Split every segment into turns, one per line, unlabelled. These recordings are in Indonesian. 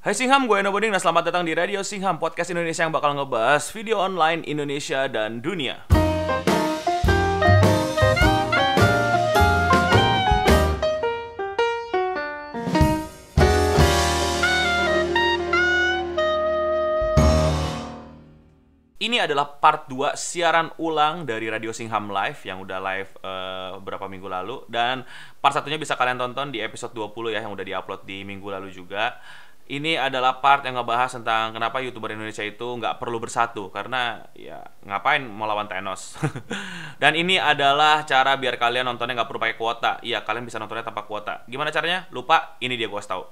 Hai Singham, gue Eno Boding dan selamat datang di Radio Singham, podcast Indonesia yang bakal ngebahas video online Indonesia dan dunia. Ini adalah part 2 siaran ulang dari Radio Singham Live yang udah live eh, beberapa minggu lalu dan part satunya bisa kalian tonton di episode 20 ya yang udah diupload di minggu lalu juga. Ini adalah part yang ngebahas tentang kenapa YouTuber Indonesia itu nggak perlu bersatu karena ya ngapain mau lawan Thanos. dan ini adalah cara biar kalian nontonnya nggak perlu pakai kuota. Iya, kalian bisa nontonnya tanpa kuota. Gimana caranya? Lupa, ini dia gue tahu.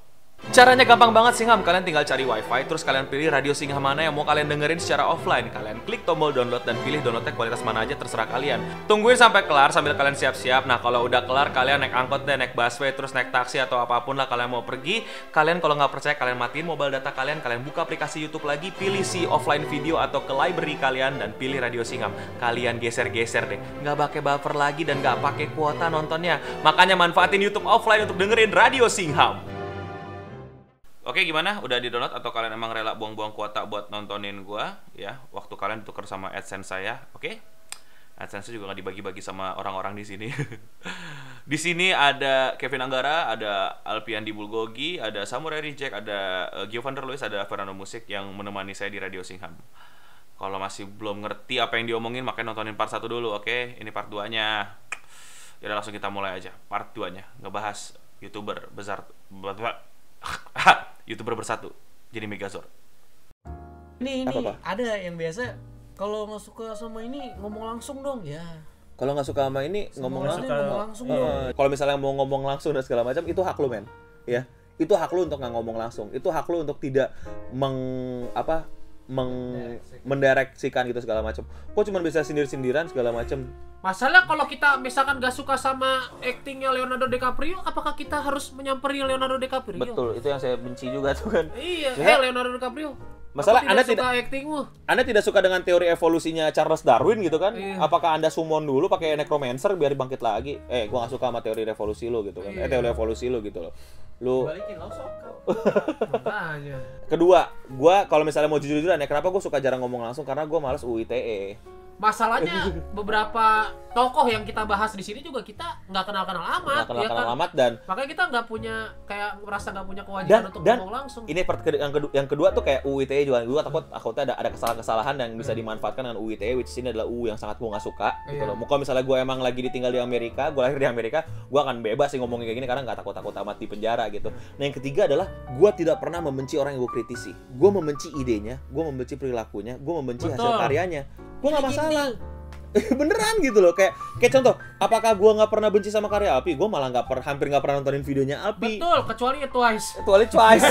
Caranya gampang banget Singham, kalian tinggal cari wifi, terus kalian pilih radio Singham mana yang mau kalian dengerin secara offline. Kalian klik tombol download dan pilih downloadnya kualitas mana aja terserah kalian. Tungguin sampai kelar sambil kalian siap-siap. Nah kalau udah kelar kalian naik angkot deh, naik busway, terus naik taksi atau apa pun lah kalian mau pergi. Kalian kalau nggak percaya kalian matiin mobile data kalian, kalian buka aplikasi YouTube lagi, pilih si offline video atau ke library kalian dan pilih radio Singham. Kalian geser-geser deh, nggak pakai buffer lagi dan nggak pakai kuota nontonnya. Makanya manfaatin YouTube offline untuk dengerin radio Singham. Oke gimana? Udah di download atau kalian emang rela buang-buang kuota buat nontonin gua ya? Waktu kalian tuker sama AdSense saya, oke? AdSense juga nggak dibagi-bagi sama orang-orang di sini. di sini ada Kevin Anggara, ada Alpian di Bulgogi, ada Samurai Reject, ada uh, Gio van der Luis, ada Fernando Musik yang menemani saya di Radio Singham. Kalau masih belum ngerti apa yang diomongin, makanya nontonin part 1 dulu, oke? Ini part 2-nya. Ya langsung kita mulai aja. Part 2-nya ngebahas YouTuber besar youtuber bersatu jadi Megazord
Ini ini
Apa, Pak?
ada yang biasa kalau nggak suka sama ini ngomong langsung dong ya.
Kalau nggak suka sama ini ngomong
Semuanya
langsung.
ngomong langsung dong.
kalau misalnya mau ngomong langsung dan segala macam itu hak lu men. Ya. Itu hak lu untuk nggak ngomong langsung. Itu hak lu untuk tidak meng apa meng mendireksikan gitu segala macam. Kok cuma bisa sindir-sindiran segala macam.
Masalah kalau kita misalkan gak suka sama aktingnya Leonardo DiCaprio, apakah kita harus menyamperi Leonardo DiCaprio?
Betul, itu yang saya benci juga tuh kan.
Iya,
Ya.
eh Leonardo DiCaprio.
Masalah
aku
Anda
tidak suka aktingmu.
Anda tidak suka dengan teori evolusinya Charles Darwin gitu kan?
Iya.
Apakah Anda summon dulu pakai necromancer biar bangkit lagi? Eh, gua gak suka sama teori revolusi lu gitu kan. Eh,
Iya.
teori evolusi lu gitu loh. Lu
Makanya.
kedua, gua kalau misalnya mau jujur-jujuran ya, kenapa gua suka jarang ngomong langsung karena gua males UITE.
Masalahnya beberapa tokoh yang kita bahas di sini juga kita nggak kenal-kenal amat,
Nggak kenal
ya
kenal
kan?
amat dan
Makanya kita nggak punya kayak merasa nggak punya kewajiban
dan
untuk
dan
ngomong langsung.
ini part ke- yang kedua yang kedua tuh kayak UITE juga gua takut takutnya ada ada kesalahan-kesalahan yang bisa dimanfaatkan dengan UITE which ini adalah UU yang sangat gua nggak suka gitu
Iya.
loh. Kalau misalnya gua emang lagi ditinggal di Amerika, gua lahir di Amerika, gua akan bebas sih ngomongin kayak gini karena nggak takut-takut amat di penjara gitu. Nah, yang ketiga adalah gua tidak pernah membenci orang yang gua kritisi. Gua membenci idenya, gua membenci perilakunya, gua membenci hasil
Betul.
karyanya. Gua nggak masalah. beneran gitu loh kayak kayak contoh apakah gua nggak pernah benci sama karya Alpi gua malah nggak per, hampir nggak pernah nontonin videonya Alpi
Betul, kecuali Twice.
kecuali Twice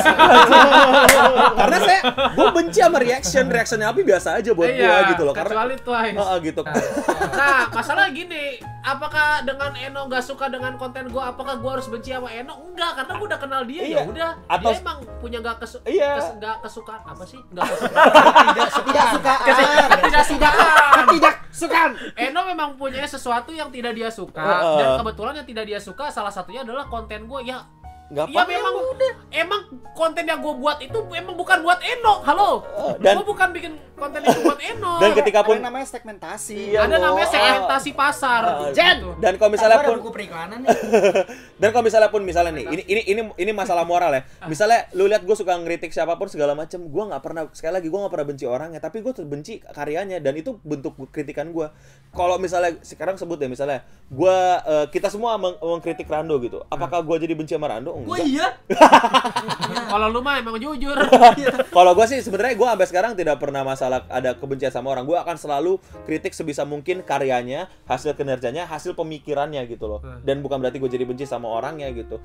karena saya gue benci sama reaction reactionnya Alpi biasa aja buat
iya,
gua gitu loh karena
kecuali Twice.
Oh, oh, gitu
Nah, masalah gini, apakah dengan Eno nggak suka dengan konten gua, apakah gua harus benci sama Eno? Enggak, karena gua udah kenal dia
Iya.
ya udah.
Atau-
Dia emang punya nggak kesu
Iya.
kes- nggak kesukaan apa sih? Nggak kesukaan.
Tidak tidak suka.
Tidak sukaan.
Tidak suka.
Eno memang punya sesuatu yang tidak dia suka
Heeh.
dan kebetulan yang tidak dia suka salah satunya adalah konten gua ya
nggak
Ya
apa
memang emang konten yang gue buat itu emang bukan buat Eno. Halo.
dan-
gue bukan bikin konten itu buat Eno.
dan ketika pun
Ada namanya segmentasi.
Iya,
ada namanya
loh.
segmentasi pasar.
Ah,
Jen.
dan kalau misalnya
ada
pun
buku periklanan nih.
dan kalau misalnya pun misalnya nih ini ini ini ini masalah moral ya misalnya lu lihat gue suka ngeritik siapa pun segala macem gue nggak pernah sekali lagi gue nggak pernah benci orangnya tapi gue terbenci karyanya dan itu bentuk kritikan gue kalau misalnya sekarang sebut deh misalnya gue kita semua meng- mengkritik Rando gitu apakah gue jadi benci sama Rando
Gue iya.
Kalau lu mah emang jujur.
kalau gue sih sebenarnya gue sampai sekarang tidak pernah masalah ada kebencian sama orang. Gue akan selalu kritik sebisa mungkin karyanya hasil kinerjanya hasil pemikirannya gitu loh.
Hmm.
dan bukan berarti gue jadi benci sama orangnya gitu.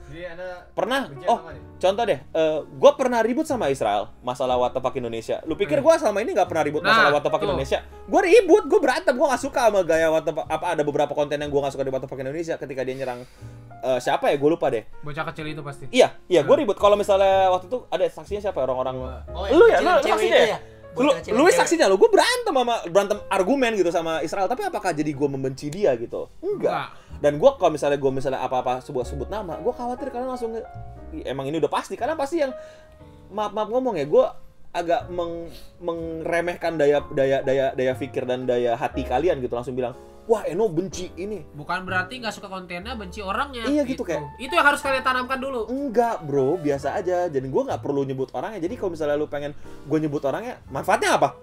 Pernah?
Benci
oh contoh deh. Gue pernah ribut sama Israel masalah what the fuck Indonesia. Lu pikir gue selama ini nggak pernah ribut
Nah,
masalah what the fuck
tuh.
Indonesia? Gue ribut gue berantem gue nggak suka sama gaya what the fuck apa ada beberapa konten yang gue nggak suka di what the fuck Indonesia ketika dia nyerang eh, siapa ya? Gue lupa deh.
Bocah kecil itu pasti.
iya iya gue ribut kalau misalnya waktu itu ada saksinya siapa ya, orang-orang
Oh,
lu ya?
kecil-
lu, saksinya ya?
ya?
lu lu
cewek.
saksinya? Lu gue berantem sama berantem argumen gitu sama Israel. Tapi apakah jadi gue membenci dia gitu? Enggak. Dan gue kalau misalnya gue misalnya apa-apa sebut sebut nama gue khawatir kalian langsung nge- "Ih, emang ini udah pasti. Karena pasti yang maaf maaf ngomong ya gue agak meng, mengremehkan daya daya daya daya pikir dan daya hati kalian gitu langsung bilang wah Eno benci ini.
Bukan berarti nggak suka kontennya, benci orangnya.
Iya, gitu, kayak-
Itu yang harus kalian tanamkan dulu.
enggak bro biasa aja. Jadi gue nggak perlu nyebut orangnya. Jadi kalau misalnya lu pengen gue nyebut orangnya manfaatnya apa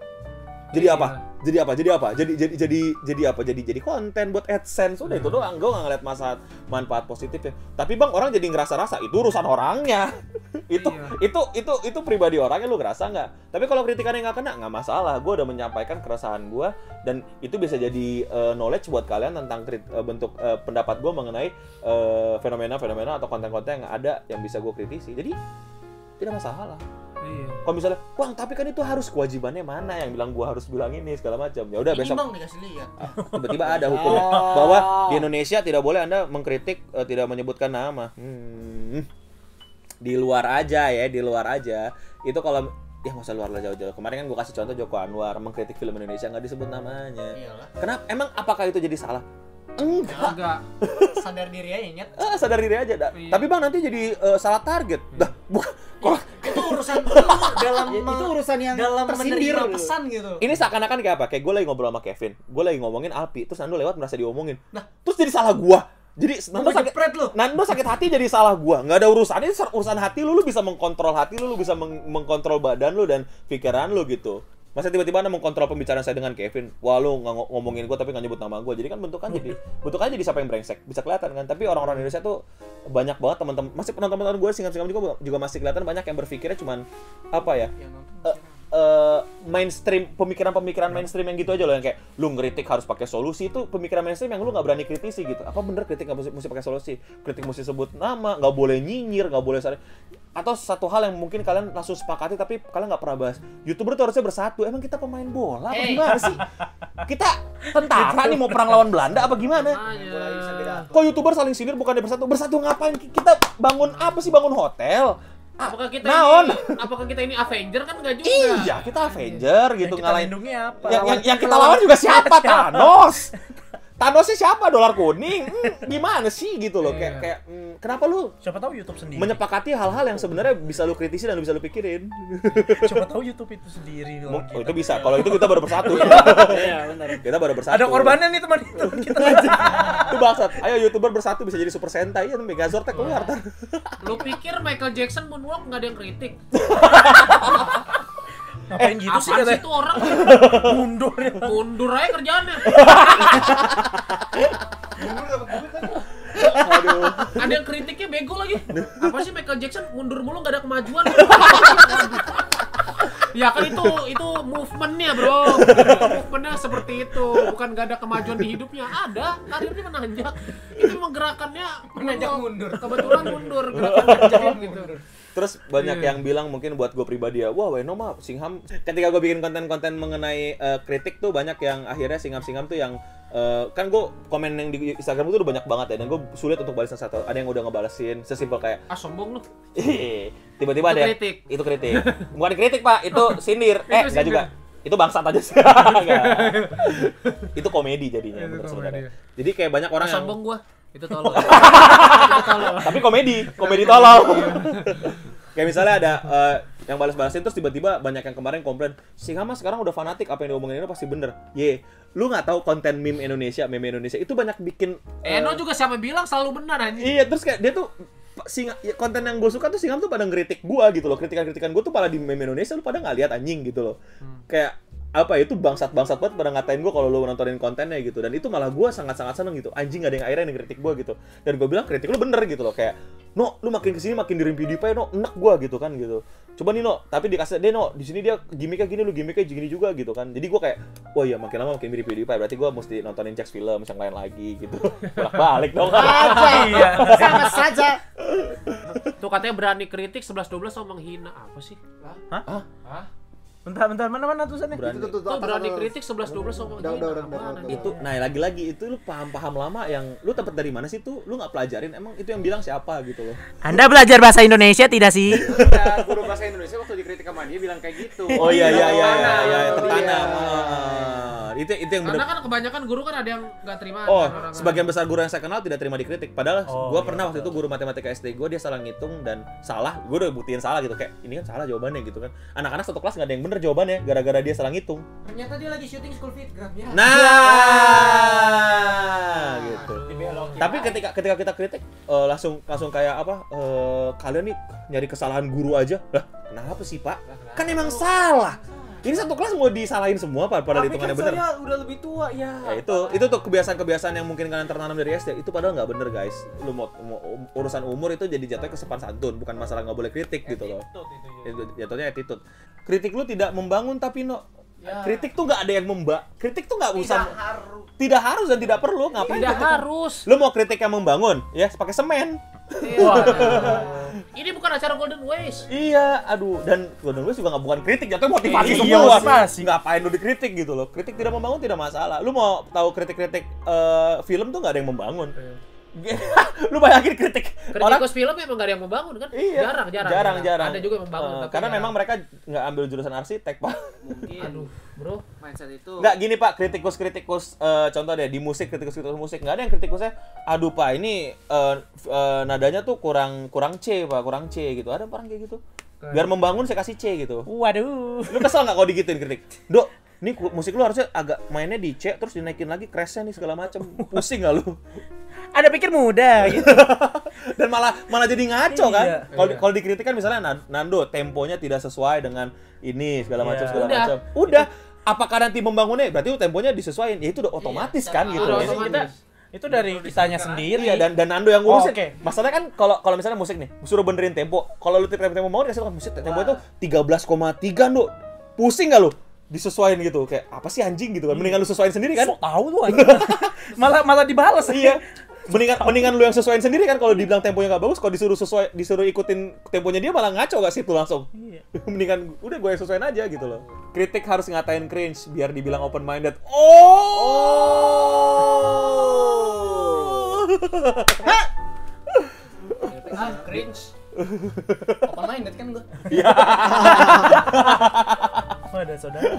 jadi
Iya.
apa jadi apa? Jadi apa? Jadi jadi jadi jadi apa? Jadi jadi konten buat adsense. Udah itu doang. Gue nggak ngeliat masalah manfaat positifnya tapi bang orang jadi ngerasa-rasa itu urusan orangnya. Itu
Iya.
itu itu itu pribadi orangnya lu ngerasa nggak? Tapi kalau kritikannya nggak kena nggak masalah. Gue udah menyampaikan keresahan gue dan itu bisa jadi eh, knowledge buat kalian tentang krit- eh, bentuk eh, pendapat gue mengenai fenomena-fenomena atau konten-konten yang ada yang bisa gue kritisi. Jadi tidak masalah.
Iya.
Kalau misalnya wah tapi kan itu harus kewajibannya mana yang bilang gua harus bilang ini segala macam ya udah besok
bang dikasih lihat.
Ah, tiba-tiba ada hukumnya bahwa di Indonesia tidak boleh anda mengkritik eh, tidak menyebutkan nama hmm. di luar aja ya di luar aja itu kalau ya nggak usah luar lah jauh-jauh kemarin kan gua kasih contoh Joko Anwar mengkritik film Indonesia nggak disebut namanya
Iyalah.
kenapa emang apakah itu jadi salah enggak
Enggak.
Sadar diri aja nyet.
ah, sadar diri aja dah.
Iya.
tapi bang nanti jadi eh, salah target dah bukan kok
Itu urusan lu dalam
Ya, itu urusan yang
dalam
tersindir.
pesan gitu.
ini seakan-akan kayak apa? Kayak gue lagi ngobrol sama Kevin, gue lagi ngomongin Alpi, terus Nando lewat merasa diomongin.
Nah.
terus jadi salah gua. Jadi Nando sakit,
lu.
Nando sakit hati jadi salah gua. Nggak ada urusan, ini urusan hati lu, lu bisa mengkontrol hati lu, lu bisa meng- mengkontrol badan lu dan pikiran lu gitu. Masa tiba-tiba Anda mengkontrol pembicaraan saya dengan Kevin, wah lu nggak ngomongin gua tapi nggak nyebut nama gua. Jadi kan bentukan jadi bentukan jadi siapa yang brengsek, bisa kelihatan kan. Tapi orang-orang Indonesia tuh banyak banget teman-teman, masih penonton-penonton gue singkat-singkat juga juga masih kelihatan banyak yang berpikirnya cuman apa ya?
Yang nonton
eh, eh, mainstream pemikiran-pemikiran mainstream yang gitu aja loh yang kayak lu ngeritik harus pakai solusi. Itu pemikiran mainstream yang lu nggak berani kritisi gitu. Apa bener kritik nggak mesti, mesti pakai solusi? Kritik mesti sebut nama nggak boleh nyinyir nggak boleh sari- atau satu hal yang mungkin kalian langsung sepakati tapi kalian nggak pernah bahas. Youtuber tuh harusnya bersatu emang kita pemain bola apa
Hey.
gimana sih? Kita tentara nih mau perang lawan Belanda apa gimana?
Makanya.
kok youtuber saling sindir bukan bersatu? Bersatu ngapain? Kita bangun apa sih? Bangun hotel
Apakah kita
Naon?
ini apakah kita ini Avenger kan enggak juga?
iya kita Avenger gitu
Yang kita
ngalahin
apa?
yang, yang, yang kita lawan juga siapa Thanos Thanosnya siapa dolar kuning Hmm, gimana sih gitu loh kayak
Iya.
kayak hmm, kenapa lu
Siapa tahu YouTube sendiri.
menyepakati hal-hal yang sebenarnya bisa lu kritisi dan bisa lu pikirin
Siapa tahu YouTube itu sendiri. Lawan
oh, itu bisa kalau itu kita baru bersatu
Iya, benar.
kita baru bersatu
Ada korbannya nih teman itu. Kita
itu bangsat ayo youtuber bersatu bisa jadi super sentai ya Megazord keluar.
Lu pikir Michael Jackson moonwalk nggak ada yang kritik?
ngapain gitu sih
Apaan
katanya?
sih itu orang
Mundur ya.
mundur aja kerjaannya.
aduh
Ada yang kritiknya bego lagi. Apa sih Michael Jackson mundur mulu nggak ada kemajuan? ya kan itu itu movementnya bro movementnya seperti itu bukan gak ada kemajuan di hidupnya ada karirnya menanjak itu memang gerakannya
Menanjak mundur.
kebetulan mundur gerakan menanjak gitu
Terus banyak
Iya.
yang bilang mungkin buat gue pribadi ya, wah Weno mah Singham. Ketika gue bikin konten-konten mengenai eh, kritik tuh banyak yang akhirnya Singham-Singham tuh yang eh, kan gue komen yang di Instagram itu udah banyak banget ya dan gue sulit untuk balasin satu. Ada yang udah ngebalesin sesimpel kayak
ah sombong lu
"Ih, tiba-tiba ada
kritik.
itu kritik. Bukan kritik pak, itu sindir. Eh
Itu
enggak
sindir.
juga. Itu bangsat aja sih. Itu komedi jadinya
Itu komedi.
sebenarnya. Jadi kayak banyak orang
ah,
yang
sombong gua itu tolol itu tolol
tapi komedi, komedi tolol. Kayak misalnya ada eh, yang balas-balasin terus tiba-tiba banyak yang kemarin komplain, si Hama sekarang udah fanatik apa yang diomongin itu pasti bener. Ye, lu nggak tahu konten meme Indonesia, meme Indonesia itu banyak bikin eh,
Eno juga siapa bilang selalu benar anjing
Iya, terus kayak dia tuh singa, ya, konten yang gue suka tuh Singam tuh pada ngeritik gua gitu loh. Kritikan-kritikan gue tuh pada di meme Indonesia lu pada nggak lihat anjing gitu loh. Kayak apa itu bangsat-bangsat banget pada ngatain gue kalau lu nontonin kontennya gitu. Dan itu malah gue sangat-sangat seneng gitu. Anjing gak ada yang akhirnya yang kritik gue gitu. Dan gue bilang kritik lu bener gitu loh. Kayak no lu makin ke sini makin dirim PewDiePie no enak gue gitu kan gitu. Coba nih no tapi dikasih dia no di sini dia gimmicknya gini lu gimmicknya gini juga gitu kan. Jadi gue kayak wah iya makin lama makin mirip PewDiePie berarti gue mesti nontonin Jax film yang lain lagi gitu. Bolak balik dong
Iya. Sama saja.
tuh katanya berani kritik 11 12 sama menghina. Apa sih
Bentar, bentar, mana mana tulisannya?
Berani.
Itu, tuh,
tuh berani kritik 11 12 sama
Udah, udah, udah,
itu nah lagi-lagi itu lu paham-paham lama yang lu dapat dari mana sih tuh lu nggak pelajarin emang itu yang bilang siapa gitu loh
Anda belajar bahasa Indonesia tidak sih?
Ya, guru bahasa Indonesia waktu dikritik sama dia bilang kayak gitu.
oh iya iya iya iya
Tertanam.
Itu itu yang
Karena
benar.
kan kebanyakan guru kan ada yang nggak terima.
Oh,
kan orang-
sebagian besar guru yang saya kenal tidak terima dikritik. Padahal
Oh,
gue
iya,
pernah waktu itu guru matematika SD gue dia salah ngitung dan salah. Gue udah buktiin salah gitu kayak ini kan salah jawabannya gitu kan. Anak-anak satu kelas nggak ada yang bener jawabannya gara-gara dia salah ngitung.
Ternyata dia lagi syuting school fitgram ya.
Nah, gitu. Tapi ketika ketika kita kritik eh, langsung langsung kayak apa? eh, kalian nih nyari kesalahan guru aja. Lah, kenapa sih, Pak? Kan emang salah. Ini satu kelas mau disalahin semua Pak padahal
Tapi kan
hitungannya bener.
saya udah lebih tua ya.
Ya itu itu tuh kebiasaan-kebiasaan yang mungkin kalian tertanam dari SD itu padahal nggak bener guys. Lu mau, mau urusan umur itu jadi jatuhnya kesepan santun, bukan masalah nggak boleh kritik gitu loh. Itu jatuhnya attitude. Kritik lu tidak membangun tapi no
Ya.
kritik tuh nggak ada yang memba. Kritik tuh nggak
Tidak
usah
harus.
tidak harus dan tidak perlu ngapain
Tidak
kritik?
harus.
Lu mau kritik yang membangun ya pakai semen.
Ini bukan acara Golden Ways.
Iya, aduh dan Golden West juga nggak bukan kritik, jatuhnya motivasi
Iya,
semua.
motivasi.
Ngapain lu dikritik gitu loh? Kritik tidak membangun tidak masalah. Lu mau tahu kritik-kritik eh, film tuh nggak ada yang membangun. Lu bayangin kritik orang
Kritikus film emang gak ada yang membangun kan?
Iya,
Jarang, jarang.
jarang, jarang.
Ada juga yang membangun. Tapi
karena
ya-
memang mereka nggak ambil jurusan arsitek, Pak.
Mungkin
Aduh, bro.
mindset itu.
Nggak gini, Pak. Kritikus-kritikus eh, contoh deh di musik, kritikus-kritikus musik nggak ada yang kritikusnya aduh, Pak, ini eh, f- eh, nadanya tuh kurang kurang C, Pak, kurang C gitu. Ada orang kayak gitu. Biar membangun saya kasih C gitu.
Waduh.
Lu kesel nggak kalau digituin kritik? Dok, ini musik lu harusnya agak mainnya di C terus dinaikin lagi crashnya nih segala macem pusing nggak lu?
Ada pikir muda gitu.
Dan malah malah jadi ngaco kan?
Iya.
Kalau
Iya.
kalau dikritik kan misalnya Nan- Nando temponya tidak sesuai dengan ini segala macam
Iya.
segala
Udah.
macam. Udah. Apakah nanti membangunnya? Berarti temponya disesuaikan. Ya itu udah otomatis kan gitu.
Udah otomatis.
kita
Itu dari kitanya sendiri.
Iya dan dan Nando yang
Oh,
ngurusin.
oke.
Masalahnya kan kalau kalau misalnya musik nih, suruh benerin tempo. Kalau lu tempo tempo mau dikasih kan musik tempo itu 13,3 Ndo. Pusing gak lu? Disesuaiin gitu kayak apa sih anjing gitu kan. Mendingan lu sesuaiin sendiri kan?
Sok tahu tuh anjing. malah malah dibales
iya. Mendingan mendingan lu yang sesuaiin sendiri kan kalau dibilang temponya nggak bagus, kalau disuruh sesuai disuruh ikutin temponya dia malah ngaco gak sih tuh langsung.
Iya.
mendingan udah gue yang sesuaiin aja gitu loh. Kritik harus ngatain cringe biar dibilang open minded. Oh.
Ah, cringe. Open minded kan gua.
Wadah saudara.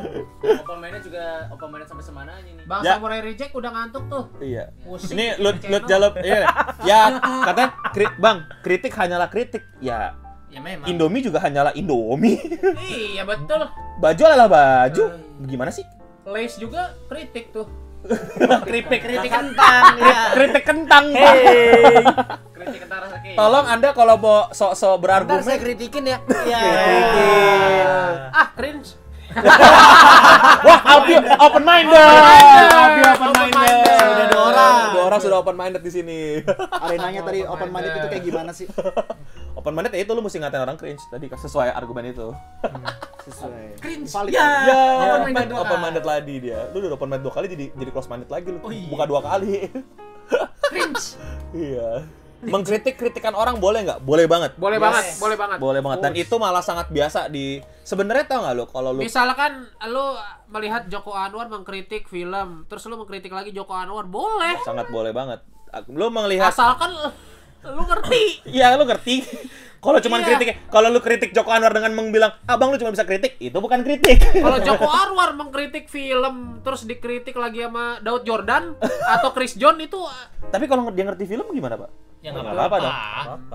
Open minded juga open minded sampai semananya nih.
Bang
Ya.
Samurai Reject udah ngantuk tuh.
Iya.
Pusing.
Ini lu lu jalop iya. Ya, katanya kri- Bang, kritik hanyalah kritik. Ya,
Ya memang.
Indomie juga hanyalah Indomie.
Iya betul.
baju adalah baju. Gimana sih?
Lace juga kritik tuh.
Kritik
kritik kentang ya.
kritik kentang, Pak.
Hey.
Kritik kentang.
Tolong Anda kalau mau sok-sok
Ntar saya
berargumen
kritikin ya. Iya.
Ah, cringe.
Wah, Albi open minded. Albi open minded.
Sudah dua orang.
Dua orang sudah open minded di sini.
Arenanya tadi open minded itu kayak gimana sih?
open minded ya itu lu mesti ngatain orang cringe tadi sesuai argumen itu.
Sesuai.
Cringe.
Valid.
Ya.
Ya,
Open minded
open minded lagi dia. Lu udah open minded dua kali jadi jadi close minded lagi lu.
Oh, iya.
Buka dua kali.
Cringe.
iya. Mengkritik kritikan orang boleh nggak? Boleh banget.
Boleh
Yes.
banget, boleh banget.
Boleh banget. Dan itu malah sangat biasa di sebenarnya tau nggak lu kalau lu
Misalkan lu melihat Joko Anwar mengkritik film, terus lu mengkritik lagi Joko Anwar, boleh.
sangat boleh banget. Lu melihat
Asalkan lu- ngerti.
Iya, lu ngerti. Kalau cuman
Iya.
kritik, kalau lu kritik Joko Anwar dengan mengbilang, "Abang lu cuma bisa kritik." Itu bukan kritik.
Kalau Joko Anwar mengkritik film terus dikritik lagi sama Daud Jordan atau Chris John itu
Tapi kalau dia ngerti film gimana, Pak?
Ya,
nggak apa-apa dong.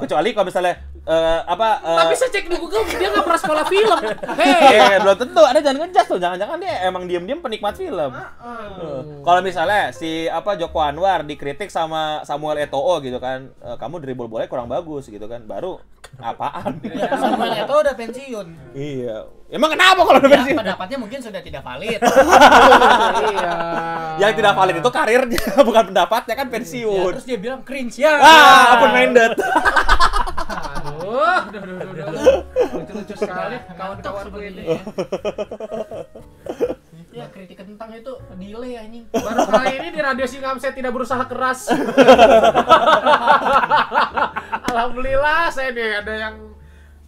Kecuali kalau misalnya eh, apa eh,
tapi saya cek di Google dia nggak pernah sekolah film. Hei,
Eh, belum tentu. Ada jangan ngejas tuh. Jangan-jangan dia emang diam-diam penikmat film. Eh, Kalau misalnya si apa Joko Anwar dikritik sama Samuel Eto'o gitu kan, eh, kamu dribble boleh kurang bagus gitu kan. Baru apaan?
Samuel itu udah pensiun.
iya. Emang kenapa kalau
Ya,
pensiun?
pendapatnya mungkin sudah tidak valid.
iya.
Yang tidak valid itu karirnya, bukan pendapatnya kan
Ya,
pensiun.
terus dia bilang cringe ya.
Ah, open minded.
Aduh, duh, duh, duh, duh, duh. lucu-lucu sekali kawan-kawanku ini.
Ya kritik kentang itu delay anjing.
Baru kali ini di Radio Singam saya tidak berusaha keras. Alhamdulillah saya nih ada yang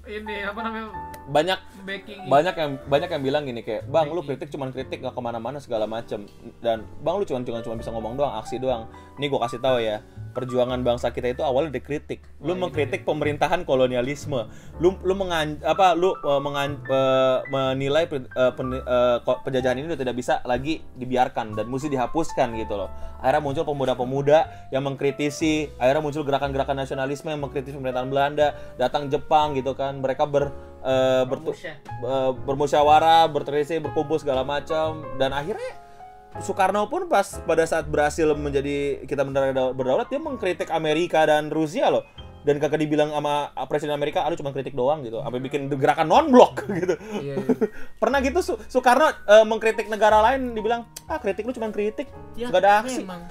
ini apa namanya
banyak
Backing
banyak yang banyak yang bilang gini kayak bang lu kritik cuman kritik nggak ke mana-mana segala macem. Dan bang lu cuman cuman cuma bisa ngomong doang aksi doang. Nih gue kasih tahu ya perjuangan bangsa kita itu awalnya dikritik. Lu mengkritik pemerintahan kolonialisme. Lu lu mengan apa lu uh, mengan- uh, menilai uh, pen- uh, penjajahan ini udah tidak bisa lagi dibiarkan dan mesti dihapuskan gitu loh. Akhirnya muncul pemuda-pemuda yang mengkritisi akhirnya muncul gerakan-gerakan nasionalisme yang mengkritisi pemerintahan Belanda datang Jepang gitu kan. Mereka ber uh, bertu- uh, bermusyawarah berterisi berkumpul segala macam. Dan akhirnya Soekarno pun pas pada saat berhasil menjadi kita benar berdaulat dia mengkritik Amerika dan Rusia loh. Dan kakak dibilang sama presiden Amerika aduh cuma kritik doang gitu. Sampai bikin gerakan non blok gitu.
Iya, iya.
pernah gitu Su- Soekarno eh, mengkritik negara lain dibilang ah kritik lu cuma kritik.
Ya,
nggak ada aksi.
Memang.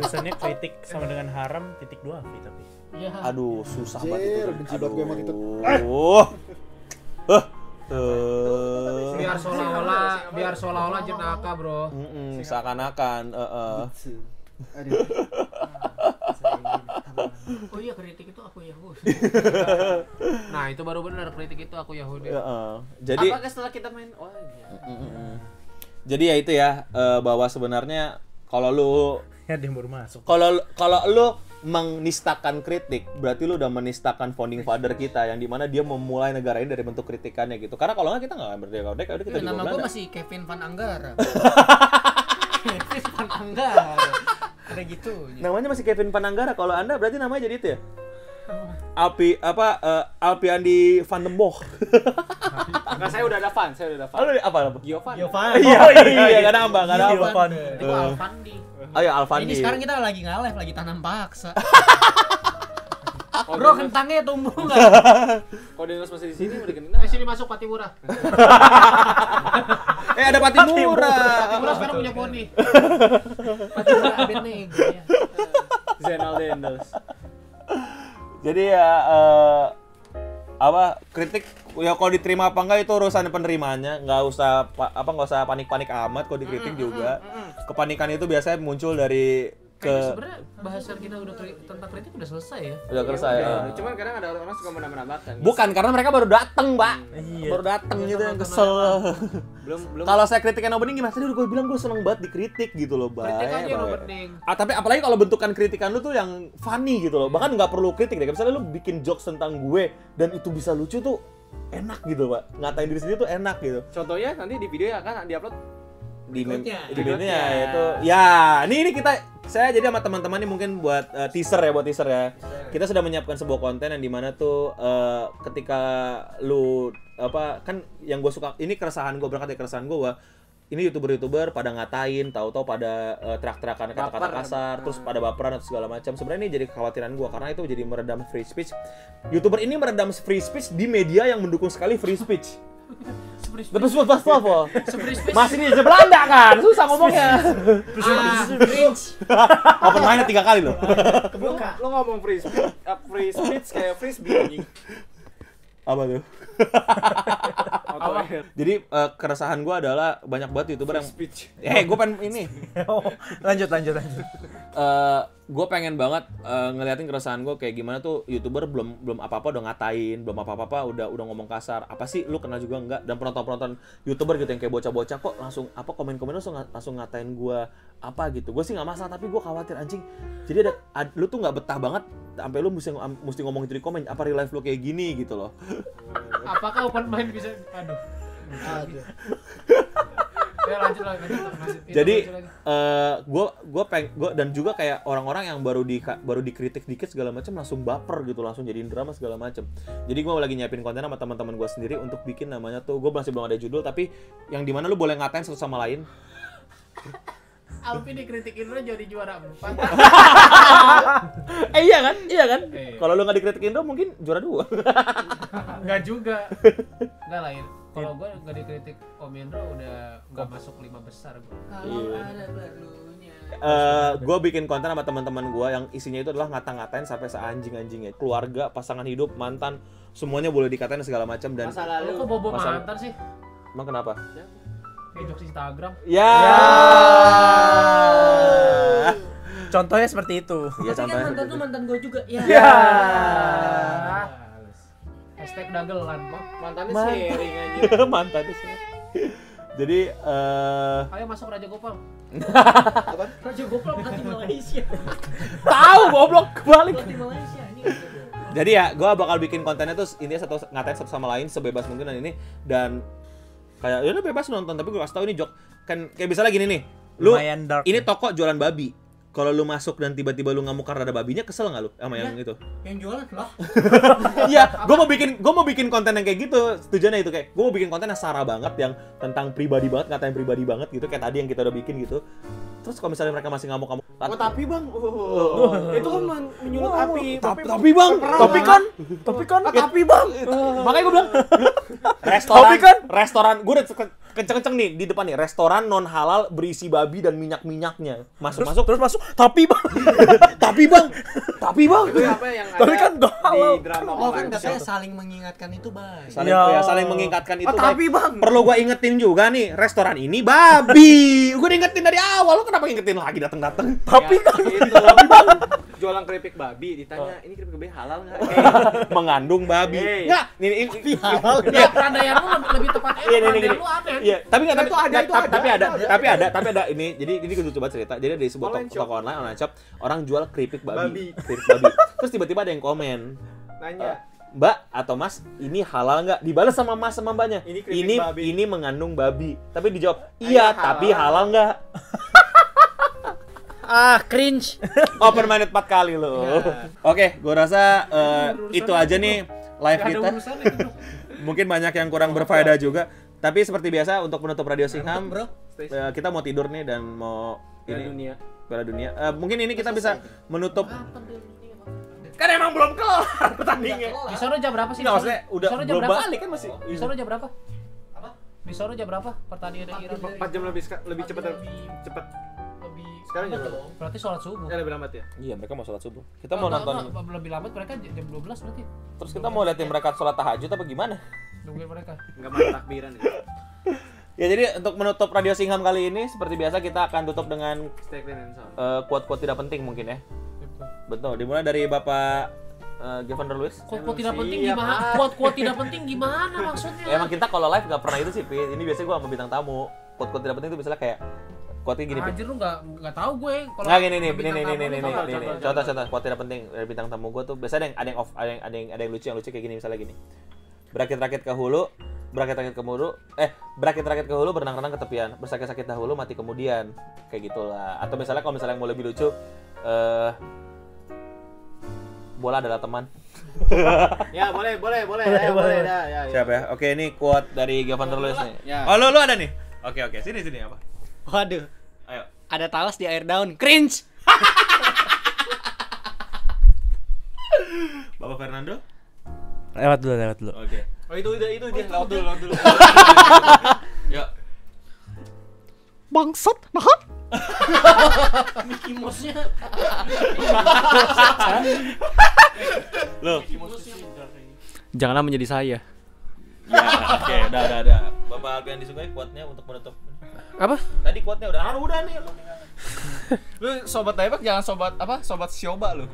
Tulisannya kritik sama dengan haram titik dua tapi.
Ya.
aduh susah
Anjir,
banget itu
benci banget gue emang itu.
aduh Eh, eh.
biar seolah-olah biar seolah-olah jenaka bro
Mm-mm, seakan-akan eh, eh.
Aduh.
oh iya kritik itu aku Yahudi nah itu baru benar kritik itu aku Yahudi
Eh, eh. jadi
Apakah setelah kita main oh iya.
Mm-mm. Jadi ya itu ya eh, bahwa sebenarnya kalau lu
Ya dia baru masuk.
kalau kalau lu menistakan kritik, berarti lu udah menistakan founding father kita yang di mana dia memulai negara ini dari bentuk kritikannya gitu. Karena kalau nggak kita nggak merdeka merdeka, udah kita juga
nama gue masih Kevin Van Anggara. Kevin Van Anggara. Ada gitu.
Namanya masih Kevin Pananggara. Kalau anda berarti namanya jadi itu ya? Alpi apa eh, Alpiandi Van den.
Enggak, saya udah ada fan, saya udah ada fan.
Halo apa apa?
Giovan.
Giovan.
Iya, iya, nggak nambah, nggak nambah.
Giovan.
itu Alfandi
Oh ya Alfandi.
Ini sekarang kita lagi ngalef, lagi tanam paksa. Bro, kentangnya tumbuh nggak?
Kalau Dinos masih di sini udah kenal.
eh sini masuk Patimura
Eh ada Pati Murah.
Patimura sekarang punya poni
Patimura Abednego ya.
Zainal Dendels.
Jadi ya eh, apa kritik ya kalau diterima apa enggak itu urusan penerimanya. Nggak usah pa- apa nggak usah panik-panik amat kalau dikritik juga. kepanikan itu biasanya muncul dari ke
sebenarnya bahasan kita udah kri- tentang kritik udah selesai ya
udah selesai ya.
Cuman kadang ada orang-orang suka menambah-nambahkan.
bukan karena mereka baru dateng mbak
Iya.
baru dateng gitu yang kesel
Belum belum
kalau saya kritikan opening gimana tadi udah gue bilang gue seneng banget dikritik gitu loh mbak
kritik aja yang penting
Ah, tapi apalagi kalau bentukan kritikan lu tuh yang funny gitu loh. Bahkan nggak perlu kritik deh. Misalnya lu bikin jokes tentang gue dan itu bisa lucu tuh enak gitu, Pak. Ngatain diri sendiri tuh enak gitu.
contohnya nanti di video ya kan diupload
Di
Berikutnya.
di berikutnya itu ya, ini ini kita saya jadi sama teman-teman ini mungkin buat eh, teaser ya, buat teaser ya. Kita sudah menyiapkan sebuah konten yang di mana tuh eh, ketika lu apa kan yang gue suka ini keresahan gue berangkat dari keresahan gue ini youtuber-youtuber pada ngatain, tahu-tahu pada eh, terak-terakan kata-kata
Baper.
kasar, terus pada baperan atau segala macam. Sebenarnya ini jadi kekhawatiran gue karena itu jadi meredam free speech. Youtuber ini meredam free speech di media yang mendukung sekali free speech. Tapi sudah pas apa? Masih di Belanda kan, susah ngomongnya.
ah
Open mindnya tiga kali loh.
lu, lu ngomong free speech, uh, free speech kayak frisbee anjing.
Apa tuh?
Apa?
Jadi eh, keresahan gue adalah banyak banget youtuber yang
Speech.
Eh, gue pengen ini.
Oh, lanjut lanjut lanjut.
eh gue pengen banget eh, ngeliatin keresahan gue kayak gimana tuh youtuber belum belum apa apa udah ngatain belum apa apa udah udah ngomong kasar. Apa sih lu kenal juga enggak? Dan penonton penonton youtuber gitu yang kayak bocah bocah kok langsung apa komen komen langsung langsung ngatain gue apa gitu? Gue sih nggak masalah tapi gue khawatir anjing. Jadi ada, ad- lu tuh nggak betah banget sampai lu mesti mesti ngomong itu di komen apa real life lu kayak gini gitu loh.
Apakah open mind bisa? Aduh.
Aduh.
ya lanjut lagi lanjut, lanjut. Itu
jadi
lagi.
eh gue gue peng gue dan juga kayak orang-orang yang baru di baru dikritik dikit segala macam langsung baper gitu langsung jadiin drama segala macam jadi gue lagi nyiapin konten sama teman-teman gue sendiri untuk bikin namanya tuh gue masih belum ada judul tapi yang di mana lu boleh ngatain satu sama lain
Alpi dikritikin lo jadi juara empat
eh iya kan iya kan
Iya.
kalau lu nggak dikritikin dong mungkin juara dua
Enggak juga. Enggak lah, kalau gue nggak dikritik Om Indro udah nggak masuk lima besar gue.
Iya.
ada perlunya.
eh gue bikin konten sama teman-teman gue yang isinya itu adalah ngata-ngatain sampai seanjing-anjingnya keluarga pasangan hidup mantan semuanya boleh dikatain segala macam dan
Masa lalu.
kok bobo
Masa-
mantan sih?
emang kenapa
Kayak jokes Instagram.
ya,
Contohnya seperti itu.
Iya
Tapi kan
contohnya
mantan tuh mantan gue juga. Ya.
Ya.
Hashtag dagelan.
Mantannya
Man-
sharing anjir.
mantan sih. Jadi eh
Ayo masuk Raja Gopal.
Apa?
Raja Gopal pelatih Malaysia.
tahu goblok kebalik.
Pelatih Malaysia ini.
Jadi ya, gue bakal bikin kontennya tuh intinya satu ngatain satu sama lain sebebas mungkin dan ini dan kayak ya udah bebas nonton tapi gue kasih tau ini jok kan kayak misalnya gini nih, lu ini toko jualan babi. Kalau lu masuk dan tiba-tiba lu ngamuk karena ada babinya, kesel nggak lu sama yang itu?
Yang jualan lah.
Iya, gue mau bikin gue mau bikin konten yang kayak gitu. Tujuannya itu kayak gue mau bikin konten yang sara banget yang tentang pribadi banget, ngatain pribadi banget gitu kayak tadi yang kita udah bikin gitu. Terus kalau misalnya mereka masih ngamuk-ngamuk,
Oh tapi bang, oh, itu kan men- menyulut api.
tapi, tapi bang, tapi kan, tapi kan, tapi bang. Makanya gue bilang, restoran,
Tapi kan-
restoran, gue udah ke- kenceng-kenceng nih di depan nih, restoran non halal berisi babi dan minyak-minyaknya. Masuk, masuk,
Terus masuk, tapi bang.
tapi bang, tapi bang.
Itu apa yang ada
Tapi kan nggak halal.
Oh kan katanya saling mengingatkan itu baik.
Saling,
Ya.
ya, saling mengingatkan itu.
Oh, tapi. Bang.
perlu gue ingetin juga nih, restoran ini babi. gue ingetin dari awal, lu kenapa ingetin lagi dateng-dateng?
Tapi kan itu jualan keripik babi ditanya ini keripik babi halal nggak? Eh,
Mengandung babi.
Hey.
Nggak, ini, ini,
halal.
Ya, perandaian lu lebih- tepatnya
Iya, ini,
lu aneh.
Iya, tapi nggak tapi
Itu ada, itu
tapi,
ada,
tapi ada, tapi ada, tapi ada ini. Jadi ini gue coba cerita. Jadi ada di sebuah toko, online, online shop, orang jual keripik babi,
Babi.
keripik babi. Terus tiba-tiba ada yang komen,
Nanya.
Mbak atau Mas, ini halal nggak? Dibalas sama Mas sama Mbaknya.
Ini
ini,
babi.
ini mengandung babi. Tapi dijawab,
Iya,
iya, tapi
halal."
halal nggak?
Ah, cringe.
Open minded 4 kali loh. Oke, gue rasa eh, itu aja nih live kita. Mungkin banyak yang kurang berfaedah juga. Tapi seperti biasa untuk menutup Radio Singham,
Bro.
eh, kita mau tidur nih dan mau
Piala
ini
dunia.
Piala dunia. Eh, mungkin ini kita bisa menutup. Kan emang belum kelar pertandingan.
Di sana jam berapa sih?
Nggak, maksudnya
Di
udah
jam
belum
berapa?
balik kan masih.
Di sana jam berapa? Apa? Di sana jam berapa? Pertandingan Iran.
4 jam lebih seka- lebih cepat
Lebih
cepat.
lebih
Sekarang jam berapa?
Berarti sholat subuh.
Ya lebih lambat ya.
Iya, mereka mau sholat subuh. Kita
Oh,
mau
enggak,
nonton.
enggak, lebih lambat mereka jam 12 berarti.
Terus kita mau liatin mereka sholat tahajud apa gimana?
Nungguin mereka.
Enggak main takbiran ya.
Ya jadi untuk menutup Radio Singham kali ini seperti biasa kita akan tutup dengan
and sound.
eh, quote-quote tidak penting mungkin ya. Betul. Dimulai dari Bapak uh, Gavin Lewis.
Kuat-kuat tidak
Siap,
penting
ah.
gimana? Kuat-kuat tidak penting gimana maksudnya?
Ya, emang kita kalau live nggak pernah itu sih, Pi. Ini biasanya gue sama bintang tamu. Quote-quote tidak penting itu misalnya kayak quote gini.
Anjir lu enggak enggak tahu gue kalau
Nggak gini nih, ini nih, nih,
tahu.
ini nih. Contoh, contoh, quote tidak penting dari bintang tamu gue tuh biasanya ada yang ada yang off, ada yang ada yang ada yang lucu, yang lucu kayak gini misalnya gini. Berakit-rakit ke hulu, berakit-rakit ke hulu, eh berakit-rakit ke hulu, berenang-renang ke tepian, bersakit-sakit dahulu, mati kemudian, kayak gitulah. Atau misalnya kalau misalnya yang mau lebih lucu, eh bola adalah teman.
Ya, boleh, boleh, boleh. Ya, boleh, ya, ya. ya.
Siap ya? Oke, ini quote dari Gavin Lewis nih.
Ya.
Oh, lu lu ada nih. Oke, oke. Sini sini apa?
Waduh,
Ayo.
ada talas di air daun. Cringe.
Bapak Fernando?
Lewat dulu, lewat dulu.
Oke.
Oh, itu itu itu dia. Laut dulu, laut dulu.
Bangsat, nah.
Mickey Mouse-nya.
Lu.
Janganlah menjadi saya.
Ya, oke, udah, udah, udah. Bapak Alpian disukai quote-nya untuk menutup.
Apa?
Tadi quote-nya udah. Ah, udah nih.
Lu sobat Daibak jangan sobat apa? Sobat Sioba lu.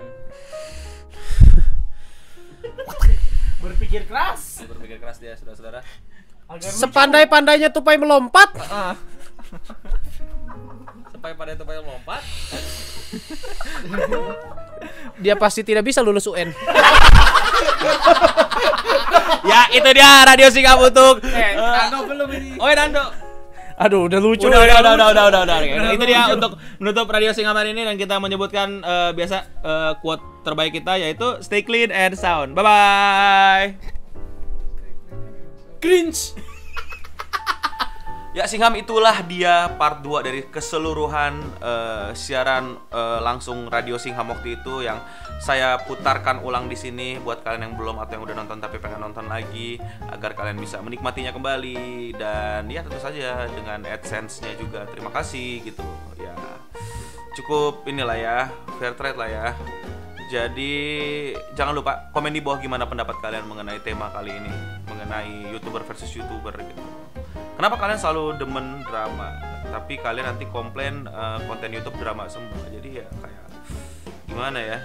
Berpikir keras.
Berpikir keras dia, saudara-saudara.
Sepandai-pandainya tupai melompat.
Sampai pada itu pada lompat.
Dia pasti tidak bisa lulus UN.
ya, itu dia Radio Singham untuk
Eh, Nano belum ini.
Oh, ya, Dando.
Aduh, udah lucu.
Udah, udah, udah, udah, udah, udah, udah. Oke, Itu dia untuk menutup Radio Singham hari ini dan kita menyebutkan eh, biasa eh, quote terbaik kita yaitu stay clean and sound. Bye bye.
Cringe.
Ya Singham itulah dia part 2 dari keseluruhan eh, siaran eh, langsung Radio Singham waktu itu yang saya putarkan ulang di sini buat kalian yang belum atau yang udah nonton tapi pengen nonton lagi agar kalian bisa menikmatinya kembali. Dan ya tentu saja dengan AdSense-nya juga. Terima kasih gitu. Ya cukup inilah ya fair trade lah ya. Jadi jangan lupa komen di bawah gimana pendapat kalian mengenai tema kali ini mengenai youtuber versus youtuber gitu Kenapa kalian selalu demen drama, tapi kalian nanti komplain eh, konten YouTube drama semua. Jadi ya kayak gimana ya?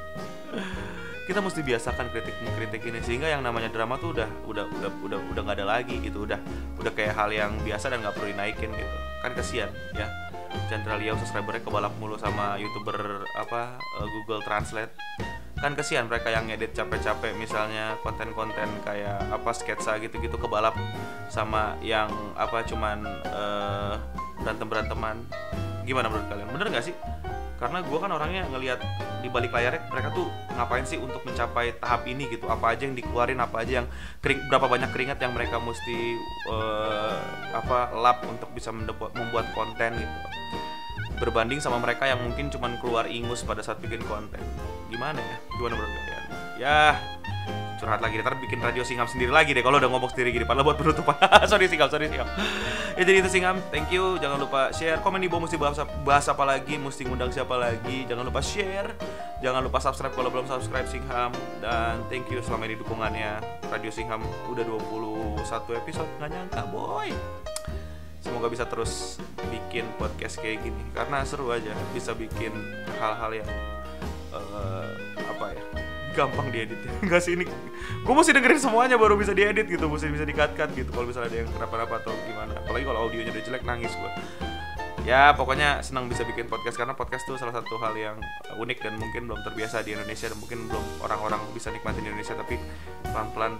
kita mesti biasakan kritik mengkritik ini. Sehingga yang namanya drama tuh udah udah udah udah udah nggak ada lagi gitu. Udah udah kayak hal yang biasa dan nggak perlu dinaikin gitu. Kan kasihan ya. Chandra Liao subscribernya kebalap mulu sama youtuber apa eh, Google Translate kan kasihan mereka yang ngedit capek-capek misalnya konten-konten kayak apa sketsa gitu-gitu kebalap sama yang apa cuman eh, berantem-beranteman. Gimana menurut kalian? Bener nggak sih? Karena gue kan orangnya ngelihat di balik layarnya mereka tuh ngapain sih untuk mencapai tahap ini gitu? Apa aja yang dikeluarin apa aja yang kering, berapa banyak keringat yang mereka mesti eh, apa lap untuk bisa membuat konten gitu berbanding sama mereka yang mungkin cuman keluar ingus pada saat bikin konten. Gimana ya? Gimana menurut kalian? Ya curhat lagi ntar bikin radio singam sendiri lagi deh kalau udah ngomong sendiri gini padahal buat penutupan. Sorry singam sorry singam ya jadi itu singam thank you. Jangan lupa share. Komen di bawah mesti bahas, bahas apa lagi mesti ngundang siapa lagi. Jangan lupa share. Jangan lupa subscribe kalau belum subscribe singham. Dan thank you selama ini dukungannya. Radio singham udah 21 episode nggak nyangka boy semoga bisa terus bikin podcast kayak gini. Karena seru aja bisa bikin hal-hal yang eh, apa ya gampang diedit. Enggak sih ini gue mesti dengerin semuanya baru bisa diedit gitu mesti bisa di cut cut gitu. Kalau misalnya ada yang kenapa-napa atau gimana. Apalagi kalau audionya udah jelek nangis gue ya pokoknya senang bisa bikin podcast karena podcast tuh salah satu hal yang unik dan mungkin belum terbiasa di Indonesia dan mungkin belum orang-orang bisa nikmatin di Indonesia tapi pelan-pelan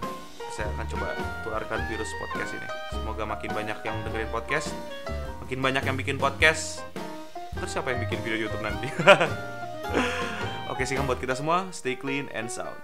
saya akan coba tularkan virus podcast ini. Semoga makin banyak yang dengerin podcast makin banyak yang bikin podcast. Terus siapa yang bikin video YouTube nanti? Oke sih buat kita semua. Stay clean and sound